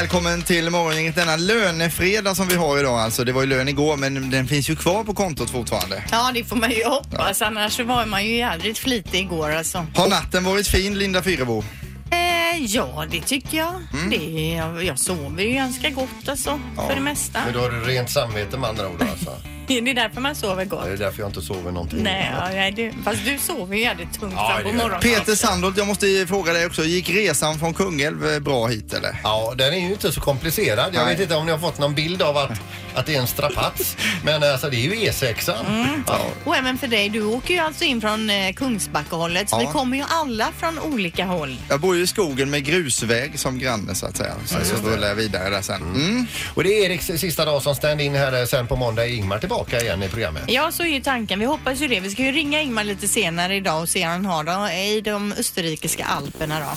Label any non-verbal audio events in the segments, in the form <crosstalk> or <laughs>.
Välkommen till morgongänget denna lönefredag som vi har idag alltså. Det var ju lön igår men den finns ju kvar på kontot fortfarande. Ja, det får man ju hoppas. Annars så var man ju jädrigt flitig igår alltså. Har natten varit fin Linda Fyrebo? Eh, ja, det tycker jag. Mm. Det, jag, jag sover ju ganska gott alltså, för det mesta. Men då har du rent samvete med andra ord alltså. Det är därför man sover gott. Det är därför jag inte sover någonting. Nej, ja, nej du, fast du sover ju jädrigt tungt Ja, fram på morgonen. Peter Sandholt, jag måste fråga dig också. Gick resan från Kungälv eh, bra hit eller? Ja, den är ju inte så komplicerad. Jag Nej. vet inte om ni har fått någon bild av att, att det är en strapats. Men alltså det är ju E6. Mm. Ja. Och även för dig, du åker ju alltså in från eh, Kungsbackahållet så Ja. vi kommer ju alla från olika håll. Jag bor ju i skogen med grusväg som granne så att säga. Så, så rullar jag vidare där sen. Mm. Och det är Eriks sista dag som stand-in här. eh, Sen på måndag Ingmar tillbaka igen i programmet. Ja, så är ju tanken. Vi hoppas ju det. Vi ska ju ringa Ingmar lite senare idag och se hur han har det i de österrikiska alperna då.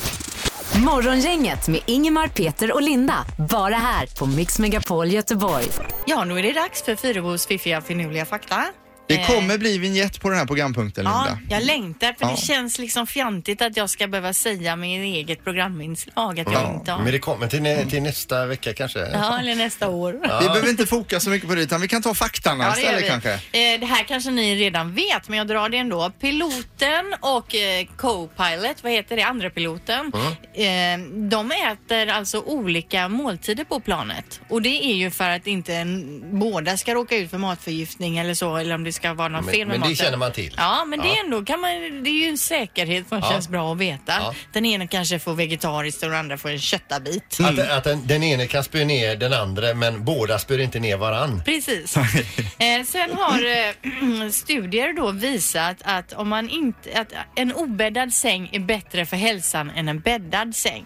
Morgongänget med Ingemar, Peter och Linda. Bara här på Mix Megapol Göteborg. Ja, nu är det dags för Fyrebos fiffiga finurliga fakta. Det Eh, kommer bli vignett på den här programpunkten Ja, Linda. jag längtar för Ja. det känns liksom fjantigt att jag ska behöva säga min eget programinslag att jag inte har. Men det kommer till, nä- till nästa vecka kanske. Ja, eller nästa år. Vi behöver inte foka så mycket på det utan vi kan ta faktan Ja, istället kanske. Eh, det här kanske ni redan vet, men jag drar det ändå. Piloten och eh, co-pilot, vad heter det, andra piloten, eh, de äter alltså olika måltider på planet. Och det är ju för att inte en, båda ska råka ut för matförgiftning eller så, eller om det ska vara något Men- fel med men det maten. känner man till. Ja, men det är ändå kan man, det är ju en säkerhet som Ja. känns bra att veta. Ja. Den ena kanske får vegetariskt och den andra får en köttabit. Att, att den, den ene kan spö ner den andra men båda spör inte ner varann. Precis. <laughs> eh, sen har eh, <clears throat> studier då visat att om man inte, att en obäddad säng är bättre för hälsan än en bäddad säng.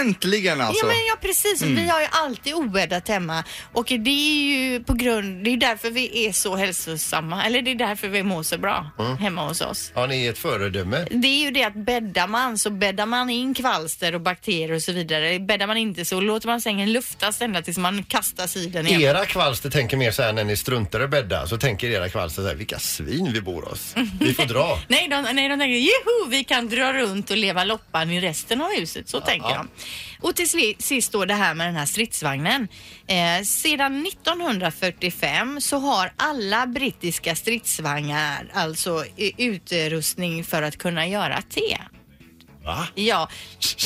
Äntligen alltså. Ja men ja precis, vi har ju alltid obäddat hemma och det är ju på grund, det är därför vi är så hälsosamma, eller det är därför vi mår så bra hemma hos oss. Ja, ni är ett föredöme. Det är ju det att bäddar man så bäddar man in kvalster och bakterier och så vidare. Bäddar man inte så låter man sängen luftas ända tills man kastas i den igen. Era kvalster tänker mer så här när ni struntar i bädda så tänker era kvalster så här, vilka svin vi bor hos. Vi får <laughs> dra. Nej de, nej, de tänker joho, vi kan dra runt och leva loppan i resten av huset. Så tänker de. Och till sist då det här med den här stridsvagnen. Eh, sedan 1945 så har alla brittiska stridsvagnar alltså utrustning för att kunna göra te. Va? Ja,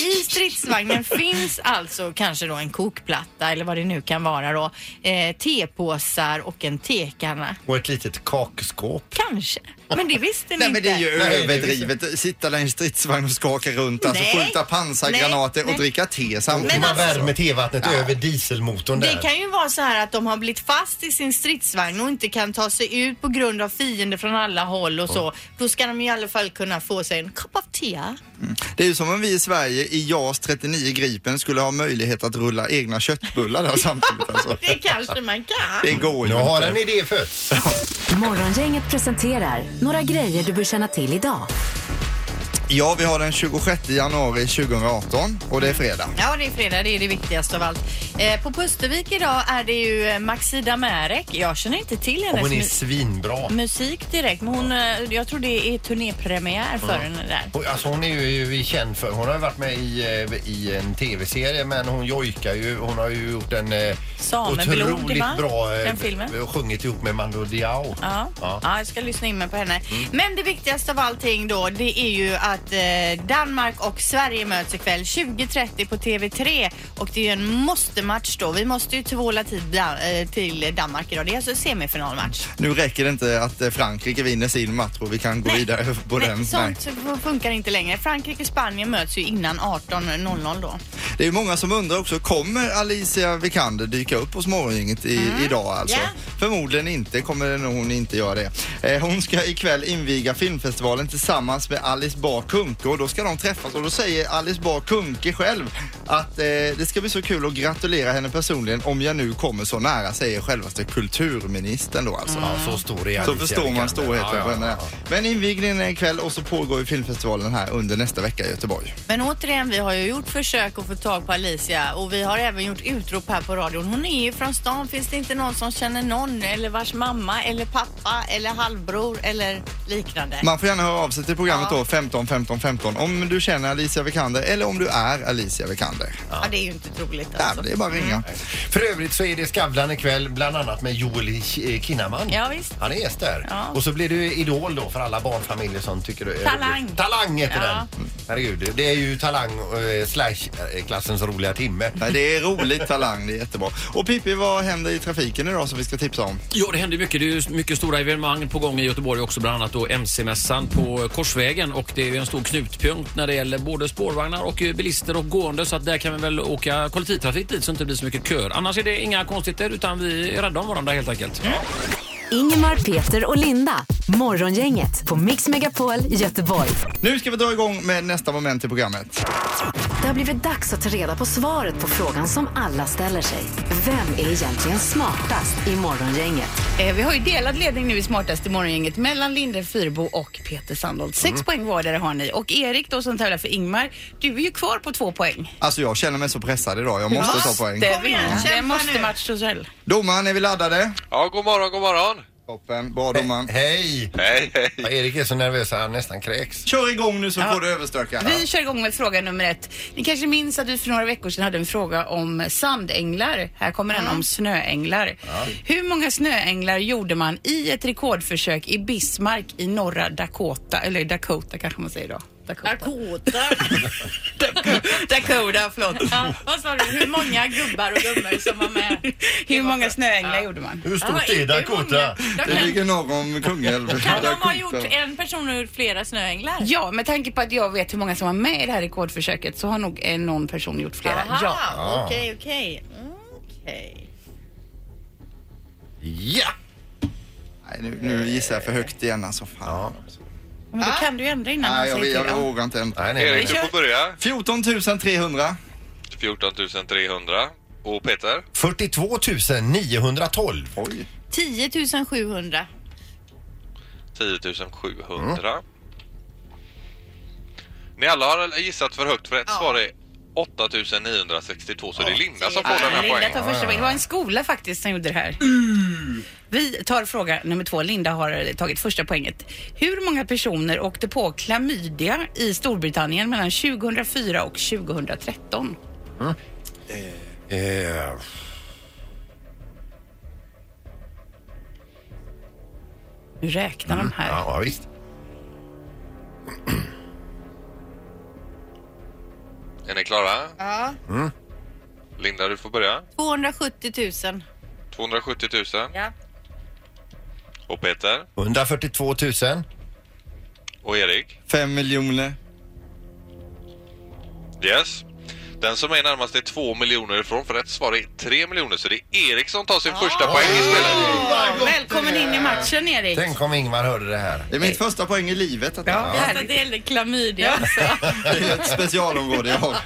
i stridsvagnen <laughs> finns alltså kanske då en kokplatta eller vad det nu kan vara då. Eh, tepåsar och en tekanna. Och ett litet kakskåp. Kanske, men det visste ni Nej men inte. det är ju överdrivet. Sitta där i en stridsvagn och skaka runt, alltså Nej. skjuta pansargranater Nej, och nej. dricka te samtidigt. man alltså- värmer tevattnet över dieselmotorn där. Det kan ju vara så här att de har blivit fast i sin stridsvagn och inte kan ta sig ut på grund av fiender från alla håll och så. Då ska de i alla fall kunna få sig en kopp av te. Det är ju som om vi i Sverige i JAS 39 Gripen skulle ha möjlighet att rulla egna köttbullar där samtidigt. Alltså. <laughs> Det kanske man kan. Det går ju Nu har inte. en idé fötts. Morgongänget presenterar några grejer du bör känna till idag. Ja, vi har den 26 januari 2018 och det är fredag. Ja, det är fredag. Det är det viktigaste av allt. Eh, på Pustervik idag är det ju eh, Maxida Märek. Jag känner inte till Och hennes hon är mu- svinbra. musik direkt, men hon, eh, jag tror det är turnépremiär för henne där. Alltså hon är ju känd för, hon har ju varit med i, eh, i en tv-serie men hon jojkar ju, hon har ju gjort en eh, Sameblod, otroligt va? bra eh, Den filmen. och sjungit ihop med Mando Diao. Ja. Ja. Ja. jag ska lyssna in mig på henne. Men det viktigaste av allting då, det är ju att eh, Danmark och Sverige möts ikväll 20.30 på TV3 och det är ju en måste-match då. Vi måste ju tvåla tid da- eh, till Danmark idag. Det är alltså semifinalmatch. Nu räcker det inte att eh, Frankrike vinner sin match och vi kan gå vidare <laughs> på Nej, den. Nej. sånt funkar inte längre. Frankrike och Spanien möts ju innan 18.00 då. Det är många som undrar också, kommer Alicia Vikander dyka upp hos Morgongänget i, idag alltså? Ja. Förmodligen inte, kommer hon inte göra det. Eh, hon ska ikväll inviga filmfestivalen tillsammans med Alice Bah Kuhnke och då ska de träffas och då säger Alice Bah Kuhnke själv att eh, det ska bli så kul att gratulera henne personligen om jag nu kommer så nära, säger självaste kulturministern då alltså. Ja, så stor är Så förstår man storheten Ja, på henne. Men invigningen är ikväll och så pågår ju filmfestivalen här under nästa vecka i Göteborg. Men återigen, vi har ju gjort försök att få tag på Alicia och vi har även gjort utrop här på radion. Hon är ju från stan. Finns det inte någon som känner någon eller vars mamma eller pappa eller halvbror eller liknande. Man får gärna höra av sig till programmet då 15 15 15 om du känner Alicia Vikander eller om du är Alicia Vikander. Ja, det är ju inte troligt alltså. det är bara att ringa. För övrigt så är det Skavlan ikväll bland annat med Joel K- Kinnaman. Ja, visst. Han är gäst där. Ja. Och så blir ju Idol då för alla barnfamiljer som tycker det är Talang. roligt. Talang heter Ja. den. Herregud, det är ju Talang eh, slash eh, klassens roliga timme. Nej, det är roligt talang, det är jättebra. Och Pippi, vad händer i trafiken idag som vi ska tipsa om? Ja, det händer mycket. Det är ju mycket stora evenemang på gång i Göteborg också, bland annat då MC-mässan på Korsvägen och det är ju en en stor knutpunkt när det gäller både spårvagnar och bilister och gående så att där kan vi väl åka kollektivtrafik dit så det inte blir så mycket köer. Annars är det inga konstigheter utan vi är rädda om varandra helt enkelt. Mm. Ingemar, Peter och Linda. Morgongänget på Mix Megapol Göteborg. Nu ska vi dra igång med nästa moment i programmet. Det har blivit dags att ta reda på svaret på frågan som alla ställer sig. Vem är egentligen smartast i Morgongänget? Eh, Vi har ju delad ledning nu i Smartast i morgongänget mellan Linde Fyrbo och Peter Sandholt. Sex poäng vardera har ni. Och Erik då som tävlar för Ingmar, du är ju kvar på två poäng. Alltså jag känner mig så pressad idag, jag måste ta poäng. Det Kom igen, vinner. Det måste. Mats Rosell. Domaren, är vi laddade? Ja, god morgon, god morgon. Toppen, bra domaren. Hej! Hej, hej. Ja, Erik är så nervös att han nästan kräks. Kör igång nu så får du överstöka. Vi kör igång med fråga nummer ett. Ni kanske minns att vi för några veckor sedan hade en fråga om sandänglar. Här kommer en om snöänglar. Hur många snöänglar gjorde man i ett rekordförsök i Bismarck i norra Dakota, eller Dakota kanske man säger då? Dakota. Dakota. <laughs> Dakota, förlåt. ja, vad sa du? Hur många gubbar och gummor som var med? Hur många snöänglar gjorde man? Hur Ja, stort inte är Dakota? många. Det ligger norr om Kungälv. kan de ha Dakota. gjort, en person gjort flera snöänglar? Ja, med tanke på att jag vet hur många som var med i det här rekordförsöket så har nog eh, någon person gjort flera. Aha, Ja. okej, okej. Okej. Ja! Nej, nu, nu gissar jag för högt igen alltså. Fan. Men då kan du ju ändra innan Nej, han jag, säger jag, till. jag Ja. vågar inte ändra. Nej, nej, Erik, du får börja. 14 300. 14 300. Och Peter? 42 912. Oj. 10 700. 10 700. Ni alla har gissat för högt för rätt svar är 8 962 så det är Linda som får den Ja, här Linda poängen. tar första poängen. Det var en skola faktiskt som gjorde det här. Vi tar fråga nummer två. Linda har tagit första poänget. Hur många personer åkte på klamydia i Storbritannien mellan 2004 och 2013? Eh, Nu räknar de här. ja, visst. Är ni klara? Ja. Linda, du får börja. 270 000. 270 000. Ja. Och Peter? 142 000. Och Erik? 5 miljoner. Yes. Den som är närmast är 2 miljoner ifrån för rätt svar är 3 miljoner så det är Erik som tar sin första poäng i spelet. Välkommen in i matchen Erik. Tänk om Ingmar hörde det här. Det är mitt första poäng i livet. Att Ja, härligt. det gällde klamydia också. <laughs> Det är ett specialområde jag har.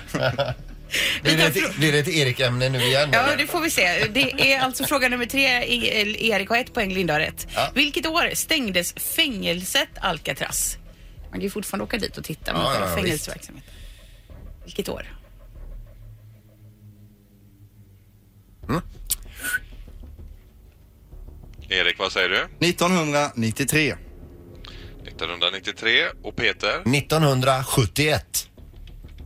Blir <laughs> det ett, blir det ett Erik-ämne nu igen? Ja, eller? det får vi se. Det är alltså fråga nummer tre. I- Erik har ett poäng, Linda har rätt. Ja. Vilket år stängdes fängelset Alcatraz? Man kan ju fortfarande åka dit och titta på Ja, ja, ja, ja, fängelseverksamhet. Vilket år? Erik, vad säger du? 1993. 1993. Och Peter? 1971.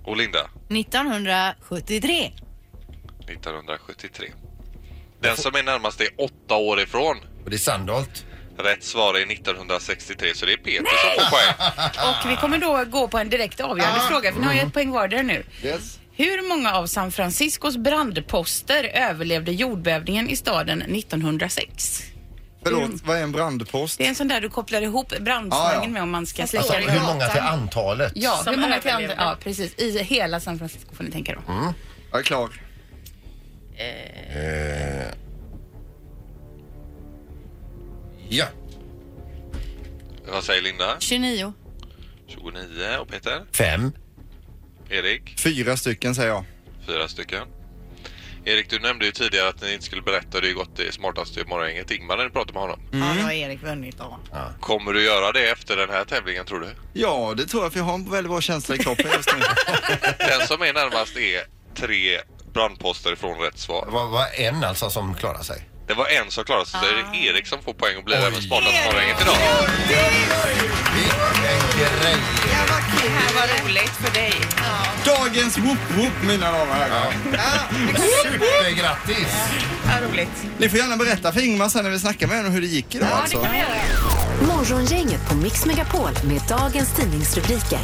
Och Linda? 1973. 1973. Den som är närmast är åtta år ifrån. Och det är Sandholt. Rätt svar är 1963 så det är Peter som får poäng. Och vi kommer då gå på en direkt avgörande fråga för ni har ju ett poäng vardera nu. Yes. Hur många av San Franciscos brandposter överlevde jordbävningen i staden 1906? Förlåt, vad är en brandpost? Det är en sån där du kopplar ihop brandslangen Ja, ja. med om man ska släcka Alltså, hur många till antalet? Ja, Som hur många till överlevde. Ja, precis. I hela San Francisco får ni tänka då. Jag är klar. Eh, ja. Vad säger Linda? 29. 29 och Peter? Fem. Erik? Fyra stycken säger jag. Fyra stycken. Erik, du nämnde ju tidigare att ni inte skulle berätta. Det är ju gått det smartaste i morgongänget Ingmar när ni pratade med honom. Ja, då har Erik vunnit då. Kommer du göra det efter den här tävlingen tror du? Ja, det tror jag för jag har en väldigt bra känsla i kroppen just nu. <laughs> Den som är närmast är tre brandposter ifrån rätt Det svar. var, var en alltså som klarade sig. Det var en som klarade sig, så är det Erik som får poäng och blir även smartast morgongänget idag. Vilken grej! Det här var roligt för dig. Dagens whoop whoop mina damer och herrar. Supergrattis! Ja, roligt. Ni får gärna berätta för Ingmar sen när vi snackar med honom hur det gick idag alltså. Morgongänget på Mix Megapol med dagens tidningsrubriker.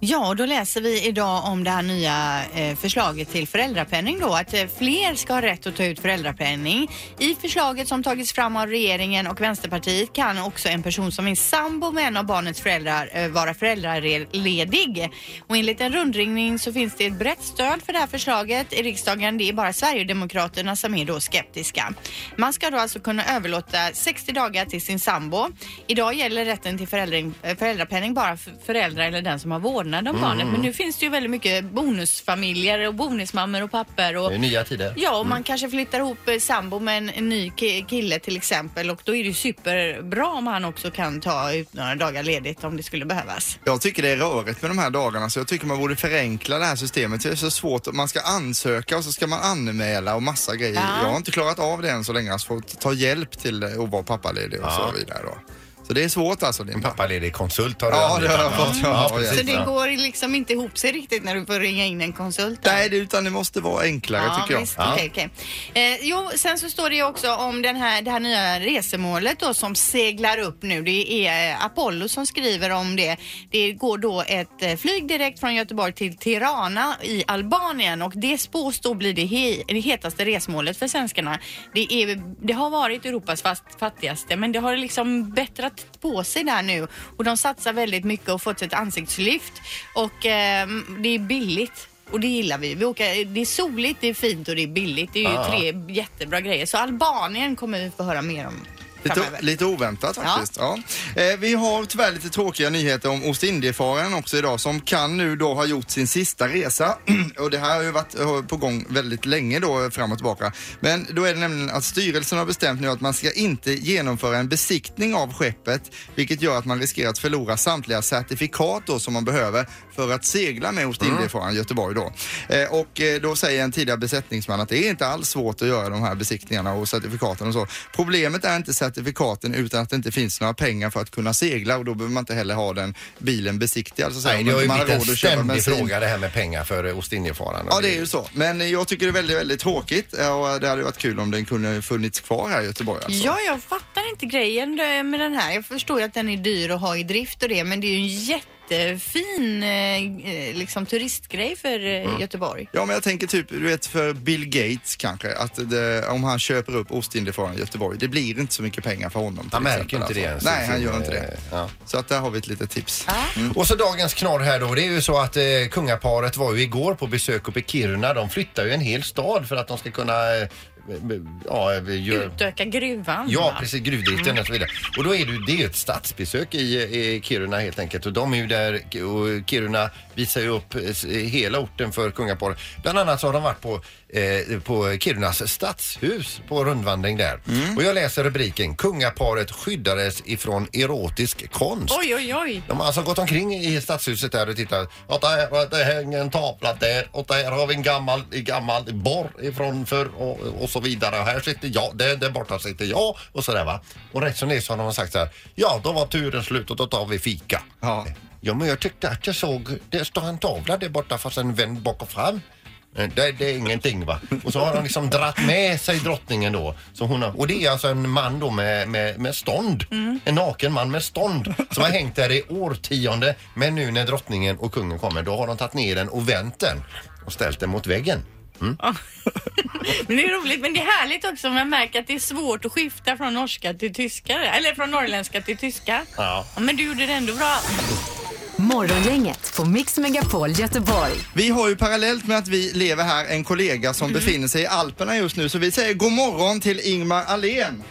Ja, då läser vi idag om det här nya eh, förslaget till föräldrapenning då, att eh, fler ska ha rätt att ta ut föräldrapenning. I förslaget som tagits fram av regeringen och Vänsterpartiet kan också en person som är sambo med en av barnets föräldrar eh, vara föräldraledig. Och enligt en rundringning så finns det ett brett stöd för det här förslaget i riksdagen. Det är bara Sverigedemokraterna som är då skeptiska. Man ska då alltså kunna överlåta 60 dagar till sin sambo. Idag gäller rätten till eh, föräldrapenning bara för föräldrar eller den som har vårdnad om barnet. Men nu finns det ju väldigt mycket bonusfamiljer och bonusmammor och pappor. Och Det är nya tider. Ja, och man kanske flyttar ihop eh, sambo med en, en ny ki- kille till exempel och då är det ju superbra om han också kan ta ut några dagar ledigt om det skulle behövas. Jag tycker det är rörigt med de här dagarna så jag tycker man borde förenkla det här systemet. Det är så svårt. Man ska ansöka och så ska man anmäla och massa grejer. Ja. Jag har inte klarat av det än så länge. Alltså får ta hjälp till eh, att vara pappaledig och Ja. så vidare då. Så det är svårt alltså. Linda. pappaledig konsult har du Ja, det har jag fått. Ja, precis. ja. Så det går liksom inte ihop sig riktigt när du får ringa in en konsult. Nej, det, utan det måste vara enklare tycker jag. Visst, okej, okej. Eh, jo, sen så står det ju också om den här, det här nya resemålet då som seglar upp nu. Det är eh, Apollo som skriver om det. Det går då ett eh, flyg direkt från Göteborg till Tirana i Albanien och det spås då bli det, he, det hetaste resmålet för svenskarna. Det, är, det har varit Europas fast, fattigaste men det har liksom bättrat på sig där nu och de satsar väldigt mycket och fått ett ansiktslyft och eh, det är billigt. Och det gillar vi. vi åker, det är soligt, det är fint och det är billigt. Det är ju Ja. tre jättebra grejer. Så Albanien kommer vi få höra mer om Lite, lite oväntat faktiskt. Ja. Eh, vi har tyvärr lite tråkiga nyheter om Ostindiefararen också idag som kan nu då ha gjort sin sista resa. <clears throat> och det här har ju varit eh, på gång väldigt länge då fram och tillbaka. Men då är det nämligen att styrelsen har bestämt nu att man ska inte genomföra en besiktning av skeppet vilket gör att man riskerar att förlora samtliga certifikat då som man behöver för att segla med Ostindiefararen Göteborg då. Eh, och eh, då säger en tidigare besättningsman att det är inte alls svårt att göra de här besiktningarna och certifikaten och så. Problemet är inte certifikaten utan att det inte finns några pengar för att kunna segla och då behöver man inte heller ha den bilen besiktigad så att säga. Nej, det har ju man blivit en ständig bensin. fråga det här med pengar för Ostindiefararen. Ja, det är ju så. Men jag tycker det är väldigt, väldigt tråkigt och det hade varit kul om den kunde funnits kvar här i Göteborg. Alltså. Ja, jag fattar inte grejen eh, med den här. Jag förstår ju att den är dyr att ha i drift och det, men det är ju en jättefin eh, eh, liksom turistgrej för eh, Göteborg. Ja, men jag tänker typ, du vet för Bill Gates kanske, att det, om han köper upp Ostindiefararen i Göteborg, det blir inte så mycket pengar för honom. Han märker exempel, inte det alltså. ens. Nej, han gör inte det. Ja. Så att där har vi ett litet tips. Och så dagens knorr här då. Det är ju så att eh, kungaparet var ju igår på besök uppe i Kiruna. De flyttar ju en hel stad för att de ska kunna eh, ja, gör, Utöka gruvan. Ja, va? precis. Gruvdriften och så vidare. Och då är det, det är ju ett statsbesök i, i Kiruna helt enkelt. Och de är ju där och Kiruna visar ju upp eh, hela orten för kungaparet. Bland annat så har de varit på, eh, på Kirunas stadshus på rundvandring där. Och jag läser rubriken Kungaparet skyddades ifrån erotisk konst. Oj, oj, oj. De har alltså gått omkring i stadshuset där och tittat. Ja, där, det hänger en tavla där och där har vi en gammal, gammal borr ifrån förr och, och så vidare. Och här sitter jag, där, där borta sitter jag och sådär va. Och rätt som det är så har de sagt så här. Ja, då var turen slut och då tar vi fika. Ja. Ja, men jag tyckte att jag såg, det står en tavla där borta fast en vänd bak och fram. Eh, Det, det är ingenting va. Och så har han liksom dratt med sig drottningen då. Så hon har, och det är alltså en man då med, med, med stånd. En naken man med stånd. Som har hängt där i årtionde. Men nu när drottningen och kungen kommer då har de tagit ner den och vänt den. Och ställt den mot väggen. <laughs> Men det är roligt, men det är härligt också om jag märker att det är svårt att skifta från norska till tyska, eller från norrländska till tyska. Ja. Men du gjorde det ändå bra. Morgongänget på Mix Megapol Göteborg. Vi har ju parallellt med att vi lever här en kollega som befinner sig i Alperna just nu så vi säger god morgon till Ingmar Ahlén.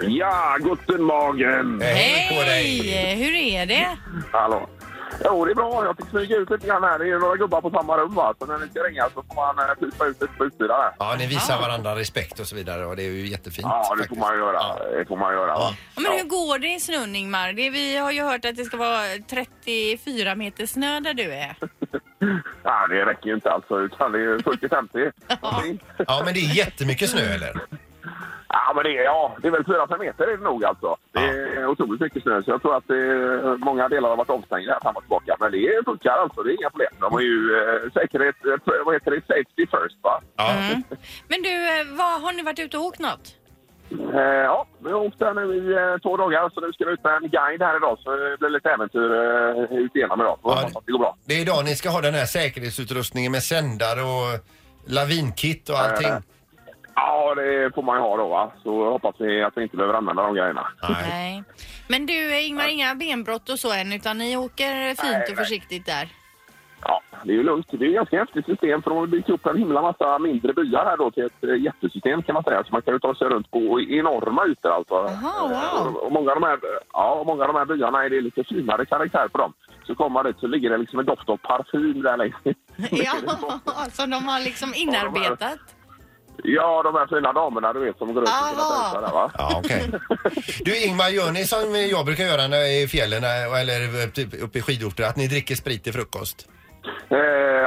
Ja, guten morgen! Hej! Hur är det? Hallå. Jo, det är bra. Jag fick smyga ut lite grann här. Det är några gubbar på samma rum va. Så när ni ska ringa så får man eh, pipa ut lite på utsidan där. Ja, ni visar varandra respekt och så vidare och det är ju jättefint. Ja, det får faktiskt. man göra. Ja. Det får man göra. Ja. Ja, Men hur går det i snön Ingmar? Det, vi har ju hört att det ska vara 34 meter snö där du är. <laughs> Ja, det räcker ju inte alltså. Utan det är ju 40-50. <laughs> Ja, men det är jättemycket snö eller? Ja, men det är, ja, det är väl 4-5 meter är det nog alltså. Det är otroligt mycket snö, så jag tror att det, många delar har varit avstängda här fram och tillbaka. Men det funkar alltså, det är inga problem. De har ju eh, säkerhet, eh, vad heter det, safety first va? Ja. Men du, eh, vad, har ni varit ute och åkt något? Eh, ja, vi har åkt här nu i eh, två dagar så nu ska vi ut med en guide här idag så det blir lite äventyr eh, ut igenom idag. Så Ja, det går bra. Det är idag ni ska ha den här säkerhetsutrustningen med sändare och lavinkit och allting. Ja, det får man ju ha då va. Så hoppas vi att vi inte behöver använda de grejerna. Nej. Nej. Men du, Ingmar, inga benbrott och så än, utan ni åker fint Nej, och nej. försiktigt där? Ja, det är ju lugnt. Det är ju ganska häftigt system för de har byggt upp en himla massa mindre byar här då till ett eh, jättesystem kan man säga. Så man kan ju ta sig runt på enorma ytor alltså. Aha, wow. Eh, Och många av de här, ja, och många av de här byarna är det lite finare karaktär på dem. Så kommer man dit så ligger det liksom en doft av parfym där längst <laughs> Ja, <laughs> så de har liksom inarbetat? Ja, de här fina damerna du vet som går med sina Aha. pälsar där va. Ja, okej. Du Ingmar, gör ni som jag brukar göra när jag är i fjällen eh, eller typ uppe i skidorter, att ni dricker sprit till frukost? Eh,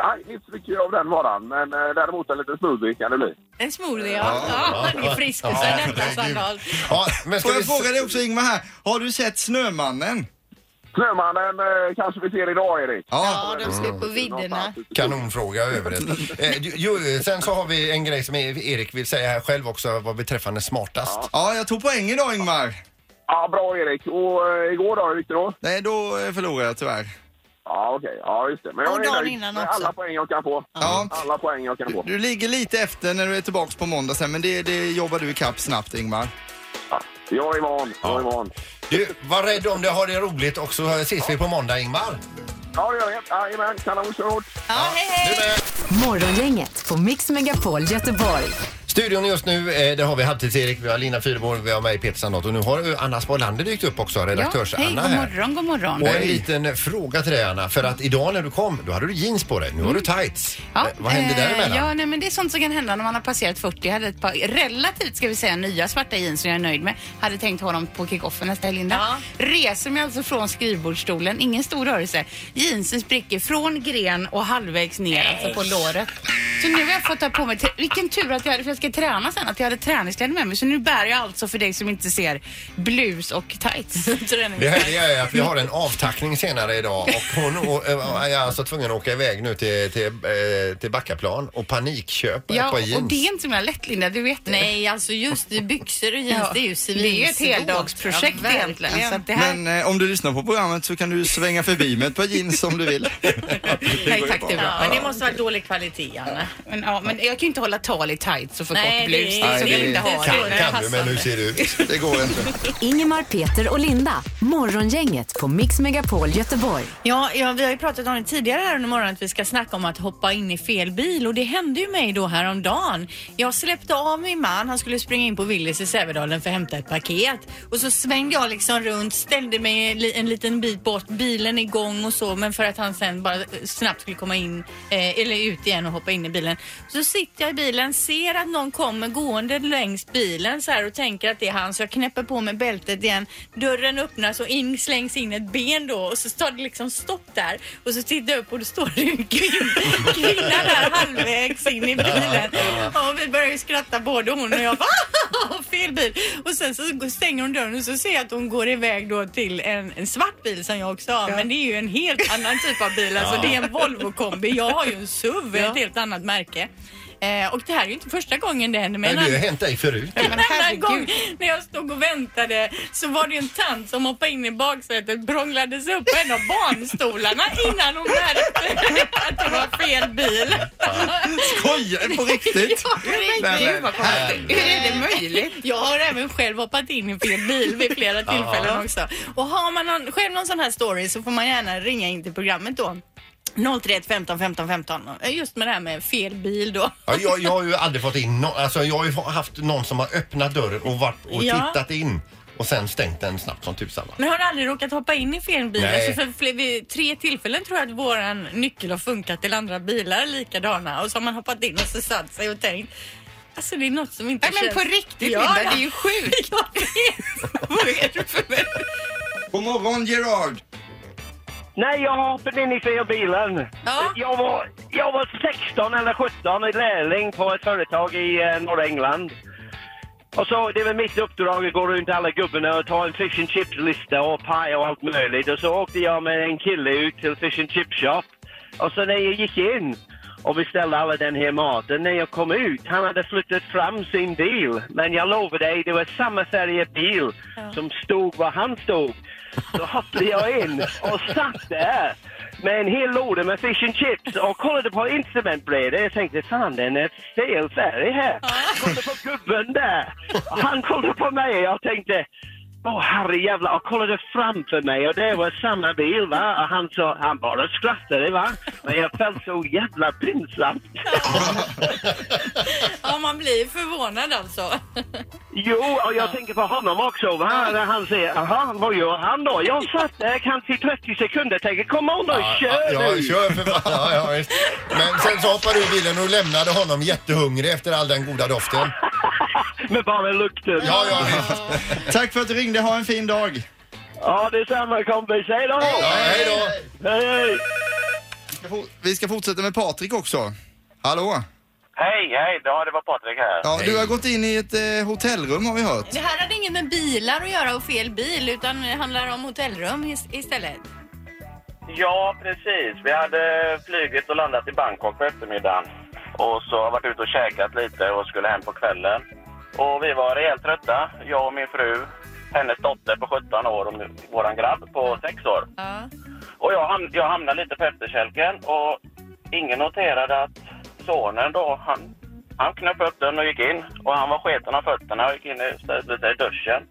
nej, inte så mycket av den varan. Men eh, däremot en liten smoothie kan det bli. En smoothie, ja. ja. Det är friskt och så Ja, detta herregud. Ja, men ska Får jag fråga dig också Ingmar här, har du sett Snömannen? Snömannen eh, kanske vi ser idag Erik. Ja, de ska upp på vidderna. Någonstans ute. Kanonfråga övrigt. <laughs> Eh, ju- ju, sen så har vi en grej som Erik vill säga här själv också vad beträffande smartast. Ja, jag tog poäng idag Ingmar. Ja, bra Erik. Och eh, igår då, hur gick det då? Nej, då eh, förlorade jag tyvärr. Ja, okej. Ja, just det. Men jag är nöjd med också. alla poäng jag kan få. Ja. Alla poäng jag kan få. Du ligger lite efter när du är tillbaks på måndag sen, men det, det jobbar du ikapp snabbt Ingmar. Ja, jag är van. Jag är van. Du, var rädd om det, ha det roligt och så ses vi på måndag Ingmar. Ja, det gör jag. Jajamän, kanon, hårt. Ja, hej, hej! Du med. Morgongänget på Mix Megapol Göteborg. Studion just nu, eh, där har vi Halvtids-Erik, vi har Lina Fyrborg, vi har mig Peter Sandholt och nu har ju Anna Spolander dykt upp också, Ja, hej, redaktörs-Anna god här. morgon, god morgon. Och en liten fråga till dig Anna, för att idag när du kom, då hade du jeans på dig, nu har du tights. Eh, vad hände eh, däremellan? Ja, nej, men det är sånt som kan hända när man har passerat 40. Jag hade ett par relativt, ska vi säga, nya svarta jeans som jag är nöjd med. Hade tänkt ha dem på kickoffen nästa helg, Linda. Ja. Reser mig alltså från skrivbordsstolen, ingen stor rörelse. Jeansen spricker från gren och halvvägs ner, alltså på låret. Så nu har jag fått ta på mig, vilken tur att jag, för jag ska träna sen, att jag hade träningskläder med mig. Så nu bär jag alltså för dig som inte ser blus och tights. <laughs> Det härliga är att vi har en avtackning senare idag och hon å- äh, är alltså tvungen att åka iväg nu till, till, eh, till Backaplan och panikköpa ett Ja, par jeans. och det är inte så himla lätt Linda, du vet det. Nej, alltså just byxor och jeans, Ja, det är ju civilsvårt. Det är ju ett heldagsprojekt Ja, egentligen. verkligen. Så att det här... Men eh, om du lyssnar på programmet så kan du svänga förbi med ett par jeans om du vill. <laughs> Nej tack, det är Ja, bra. men det måste vara dålig kvalitet, Anna. Men, ja, men jag kan ju inte hålla tal i tights och för Nej, kort det- blus. Så det- vill jag inte ha det- det. Kan, kan du, men hur ser det ut? Det går inte. Ingemar, Peter och Linda. Morgongänget på Mix Megapol Göteborg. Ja, ja, vi har ju pratat om det tidigare här under morgonen att vi ska snacka om att hoppa in i fel bil och det hände ju mig då häromdagen. Jag släppte av min man, han skulle springa in på Willys i Sävedalen för att hämta ett paket och så svängde jag liksom runt, ställde mig en li- en liten bit bort, bilen igång och så men för att han sen bara snabbt skulle komma in eh, eller ut igen och hoppa in i bilen. Så sitter jag i bilen, ser att någon kommer gående längs bilen så här och tänker att det är han så jag knäpper på mig bältet igen. Dörren öppnas och in slängs in ett ben då och så står det liksom stopp där och så tittar jag upp och då står det en kvinna, kvinna där halvvägs in i bilen. Och vi börjar ju skratta både hon och jag. "Ah, <laughs> Fel bil! Och sen så stänger hon dörren och så ser jag att hon går iväg då till en, en svart bil som jag också har. Men det är ju en helt annan typ av bil. Alltså det är en Volvo kombi. Jag har ju en SUV, ett helt annat märke. Eh, och det här är ju inte första gången det händer. Men Men det har hänt dig förut. en annan herregud. gång när jag stod och väntade så var det ju en tant som hoppade in i baksätet prånglades upp på en av barnstolarna innan hon märkte att det var fel bil. Skojar du på riktigt? Ja. Nej, men, Gud vad konstigt. Hur är det möjligt? Jag har även själv hoppat in i fel bil vid flera tillfällen också. Och har man någon, själv någon sån här story så får man gärna ringa in till programmet då. 031 15 15 15. Just med det här med fel bil då. Ja, jag, jag har ju aldrig fått in no alltså jag har ju haft någon som har öppnat dörren och varit och Ja. tittat in och sen stängt den snabbt som tusan. va? Men har du aldrig råkat hoppa in i fel bil? Nej. Alltså för fler, vid tre tillfällen tror jag att våran nyckel har funkat till andra bilar likadana och så har man hoppat in och så satt sig och tänkt Alltså det är något som inte Nej, men känns... på riktigt Ja, Linda, ja. det är ju sjukt. <laughs> Jag vet. <laughs> Vad är det för människa? God morgon Gerard! Nej, jag har hoppat in i fel bilen. Ja. Jag, var, jag var 16 eller 17 i lärling på ett företag i eh, norra England. Och så det var mitt uppdrag att gå runt alla gubbarna och ta en fish and chips-lista och paj och allt möjligt. Och så åkte jag med en kille ut till fish and chip shop. Och så när jag gick in och beställde alla den här maten, när jag kom ut, han hade flyttat fram sin bil. Men jag lovar dig, det var samma färdiga bil som stod var han stod. Så hoppade jag in och satt där med en hel låda med fish and chips och kollade på instrumentbrädan. Jag tänkte, fan den är fel färg här. Kollade på gubben där. Han kollade på mig och jag tänkte, Åh herrejävlar, och kollade framför mig och det var samma bil va. Och han sa, han bara skrattade va. Men jag felt så jävla pinsamt. <laughs> Ja, man blir förvånad alltså. Jo, och jag tänker på honom också va. När han säger, jaha, vad gör han då? Jag satt där kanske i 30 sekunder tänkte, kom on då, kör ja, nu! kör för fan. Ja, ja. Men sen så hoppade du i bilen och lämnade honom jättehungrig efter all den goda doften. Med bara lukten. Ja, ja, visst. <laughs> Tack för att du ringde. Ha en fin dag. Ja, detsamma kompis. Hej då! Ja, hej då. Hej, hej! Vi ska fortsätta med Patrik också. Hallå? Hej, hej. Ja, det var Patrik här. Ja, du har gått in i ett eh, hotellrum har vi hört. Det här hade inget med bilar att göra och fel bil utan det handlar om hotellrum is- istället. Ja, precis. Vi hade flugit och landat i Bangkok på eftermiddagen. Och så har jag varit ute och käkat lite och skulle hem på kvällen. Och vi var rejält trötta. Jag och min fru, hennes dotter på 17 år och våran grabb på 6 år. Ja. Och jag, ham- jag hamnade lite på efterkälken och ingen noterade att sonen då, han, han knöp upp dörren och gick in. Och han var sketen av fötterna och gick in ställde sig i duschen.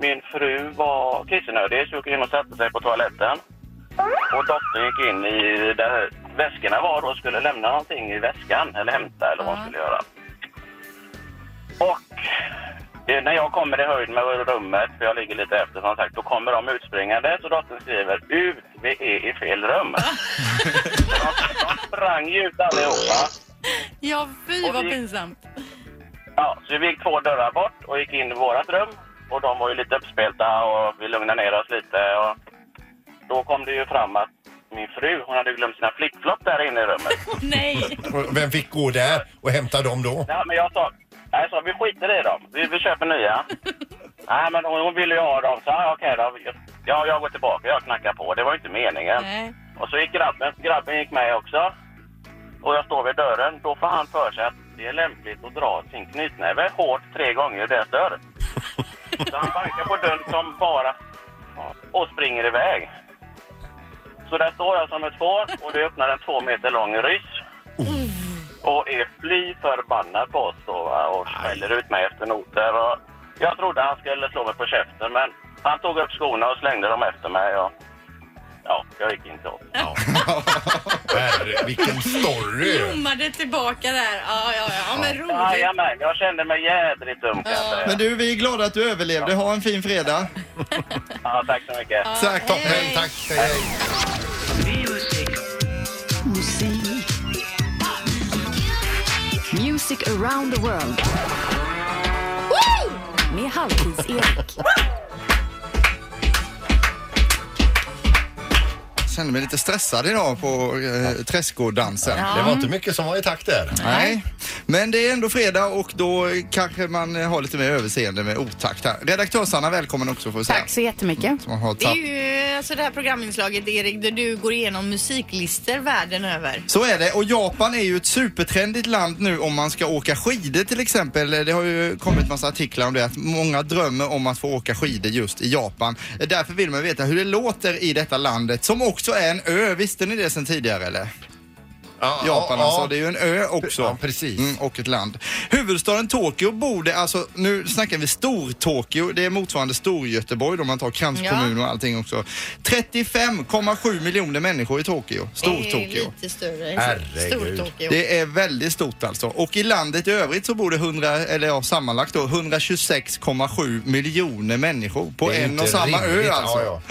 Min fru var kissnödig så gick in och satte sig på toaletten. Och dottern gick in i där väskorna var och skulle lämna någonting i väskan eller hämta eller vad hon skulle göra. Och eh, när jag kommer i höjd med rummet, för jag ligger lite efter som sagt, då kommer de utspringande så dottern skriver ut, vi är i fel rum. de, <laughs> de sprang ju ut allihopa. Ja, fy Och vad vi- pinsamt. Ja, så vi gick två dörrar bort och gick in i vårat rum. Och de var ju lite uppspelta och vi lugnade ner oss lite. Och då kom det ju fram att min fru, hon hade glömt sina flipflop där inne i rummet. <laughs> Nej. Och Vem fick gå där och hämta dem då? Ja, men jag sa, nej, jag sa vi skiter i dem. Vi, vi köper nya. <laughs> nej, men hon, hon ville ju ha dem. Så ja, okej då. Ja, jag går tillbaka. Jag knackar på. Det var ju inte meningen. Nej. Och så gick grabben. Grabben gick med också. Och jag står vid dörren. Då får han för sig att det är lämpligt att dra sin knytnäve hårt tre gånger i deras dörr. Så han bankar på dörren som bara och springer iväg. Så där står jag som ett får och det öppnar en två meter lång ryss. Och är fly förbannad på oss då, och smäller ut mig efter noter. Och jag trodde han skulle slå mig på käften men han tog upp skorna och slängde dem efter mig. Och, ja, jag gick in till oss. Herre, vilken story! Blommade tillbaka där. Ja, ja, ja. Men roligt. Jajamän, jag kände mig jädrigt dum kan jag säga. Men du, vi är glada att du överlevde. Ha en fin fredag. Ja, tack så mycket. Tack. Toppen, tack. Hej, hej. Music around the world. Med Halvtids-Erik. Kände mig lite stressad idag på eh, trädgårdsdansen. Det var inte mycket som var i takt där. Nej, men det är ändå fredag och då kanske man eh, har lite mer överseende med otakt här. Redaktör Sanna, välkommen också får jag säga. Tack så jättemycket. Som har Det är ju alltså det här programinslaget Erik där du går igenom musiklistor världen över. Så är det och Japan är ju ett supertrendigt land nu om man ska åka skidor till exempel. Det har ju kommit massa artiklar om det att många drömmer om att få åka skidor just i Japan. Därför vill man veta hur det låter i detta landet som också är en ö. Visste ni det sen tidigare eller? Ja, Japan ja, alltså, ja. det är ju en ö också. Ja, precis. Mm, och ett land. Huvudstaden Tokyo borde, alltså nu snackar vi Stor-Tokyo, det är motsvarande Stor-Göteborg om man tar kranskommun och allting också. 35,7 miljoner människor i Tokyo, Det är Stor-Tokyo. lite större. Stor-Tokyo. Det är väldigt stort alltså. Och i landet i övrigt så bor det 100, eller ja, sammanlagt då 126,7 miljoner människor på en och samma rimligt. ö alltså.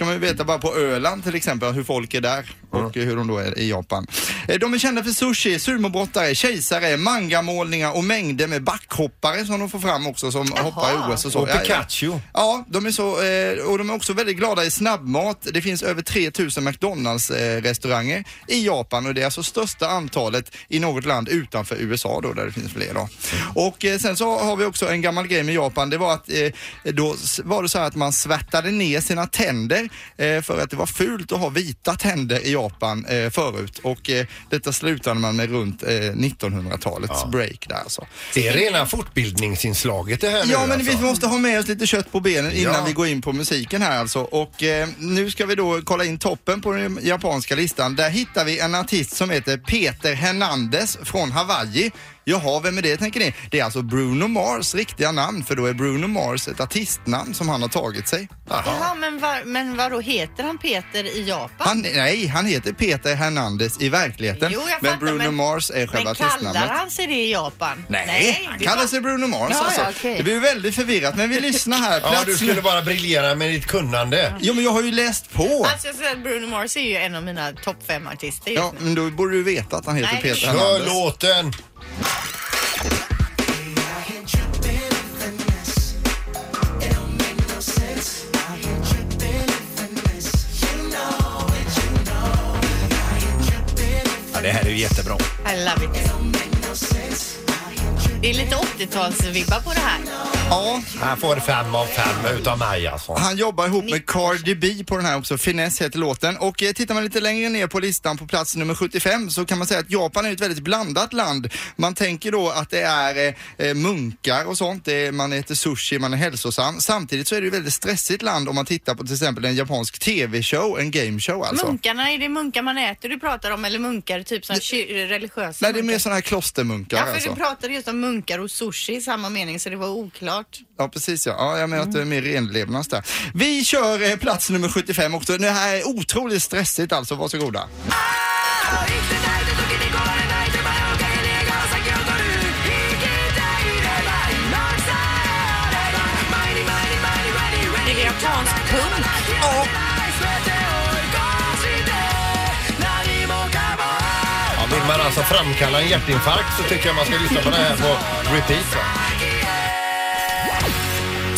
Kan man ju veta bara på Öland till exempel hur folk är där. och hur de då är i Japan. Eh, De är kända för sushi, sumobrottare, kejsare, mangamålningar och mängder med backhoppare som de får fram också som hoppar i OS och så. Och. Pikachu. Ja, de är så, eh, och de är också väldigt glada i snabbmat. Det finns över 3000 McDonalds-restauranger i Japan och det är alltså största antalet i något land utanför USA då, där det finns fler då. Och eh, sen så har vi också en gammal grej med Japan. Det var att eh, då var det så här att man svärtade ner sina tänder eh, för att det var fult att ha vita tänder i Japan eh, förut och eh, detta slutade man med runt eh, 1900-talets break där alltså. Det är rena fortbildningsinslaget det här nu Ja, men alltså. vi måste ha med oss lite kött på benen innan Ja. vi går in på musiken här alltså. Och nu ska vi då kolla in toppen på den japanska listan. Där hittar vi en artist som heter Peter Hernandez från Hawaii. Jaha, vem är det tänker ni? Det är alltså Bruno Mars riktiga namn för då är Bruno Mars ett artistnamn som han har tagit sig. Jaha, men, var, men vadå, heter han Peter i Japan? Han, nej, han heter Peter Hernandez i verkligheten. Jo, jag men fattar, Bruno men- Mars är själva Men kallar artistnamnet. han sig det i Japan? Nej, han det kallar var- sig Bruno Mars Ja, alltså. ja, okej. Det blir väldigt förvirrat men vi lyssnar här. <laughs> Ja, Plats du skulle bara briljera med ditt kunnande. Jo, men jag har ju läst på. Alltså Bruno Mars är ju en av mina topp fem artister Ja, men då borde du veta att han heter Nej. Peter Kör Hernandez. låten! Det här är ju jättebra. I love it. Det är lite 80-talsvibbar på det här. Ja, Han får fem av fem utav mig alltså. han jobbar ihop med Cardi B på den här också. Finesse heter låten. Och eh, tittar man lite längre ner på listan på plats nummer 75 så kan man säga att Japan är ett väldigt blandat land. Man tänker då att det är eh, eh, munkar och sånt. Det är, man äter sushi, man är hälsosam. Samtidigt så är det ett väldigt stressigt land om man tittar på till exempel en japansk TV-show, en gameshow alltså. Munkarna, är det munkar man äter du pratar om eller munkar typ som ky- religiösa Nej, det är mer munkar? sådana här klostermunkar Ja, för alltså. du pratade just om munkar och sushi i samma mening så det var oklart. Ja, precis ja. ja jag menar att det är mer renlevnads där. Vi kör eh, plats nummer 75 också. Det här är otroligt stressigt alltså. Varsågoda. Är det japansk punk? Ja, vill man alltså framkalla en hjärtinfarkt så tycker jag man ska lyssna på det här på repeat. Va?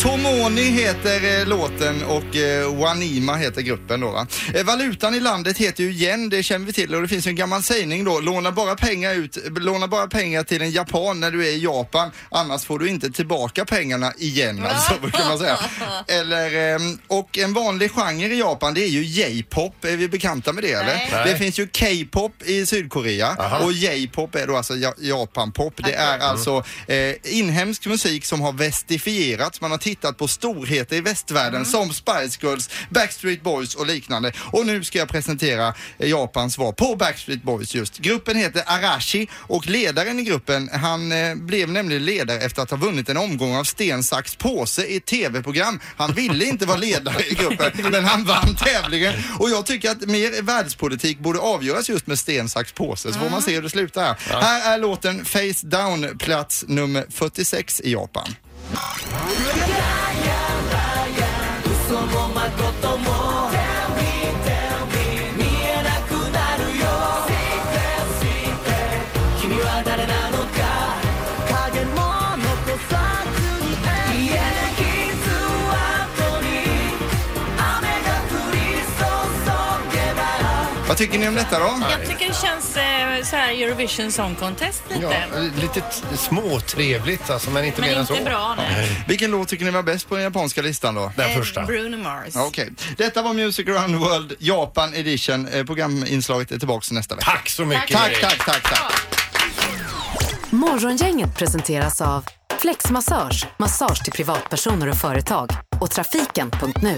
Tomoni heter eh, låten och eh, Wanima heter gruppen då va. Eh, valutan i landet heter ju yen, det känner vi till och det finns ju en gammal sägning då, låna bara pengar ut, låna bara pengar till en japan när du är i Japan, annars får du inte tillbaka pengarna igen alltså, <laughs> kan man säga. Eller, ehm, och en vanlig genre i Japan det är ju J-pop, är vi bekanta med det eller? Nej. Det finns ju K-pop i Sydkorea och J-pop är då alltså ja- Japan-pop. Det är alltså eh, inhemsk musik som har vestifierats. Man har tittat på storheter i västvärlden som Spice Girls, Backstreet Boys och liknande. Och nu ska jag presentera eh, Japans svar på Backstreet Boys just. Gruppen heter Arashi och ledaren i gruppen han eh, blev nämligen ledare efter att ha vunnit en omgång av sten, sax, påse i ett tv-program. Han ville inte vara ledare i gruppen <laughs> men han vann tävlingen och jag tycker att mer världspolitik borde avgöras just med sten, sax, påse så får man se hur det slutar här. Här är låten Face Down, plats nummer 46 i Japan. うそもまことも Vad tycker ni om detta då? Jag tycker det känns eh, så här Eurovision Song Contest lite. Ja, lite t- småtrevligt alltså, men inte Men mer än inte så. bra nej. Vilken låt tycker ni var bäst på den japanska listan då? Den Eh, första. Bruno Mars. Okej, detta var Music around the world Japan edition. Eh, Programinslaget är tillbaka nästa vecka. Tack så mycket Tack, Erik. tack, tack, tack. Morgongänget presenteras av Flexmassage, massage till privatpersoner och företag och trafiken.nu.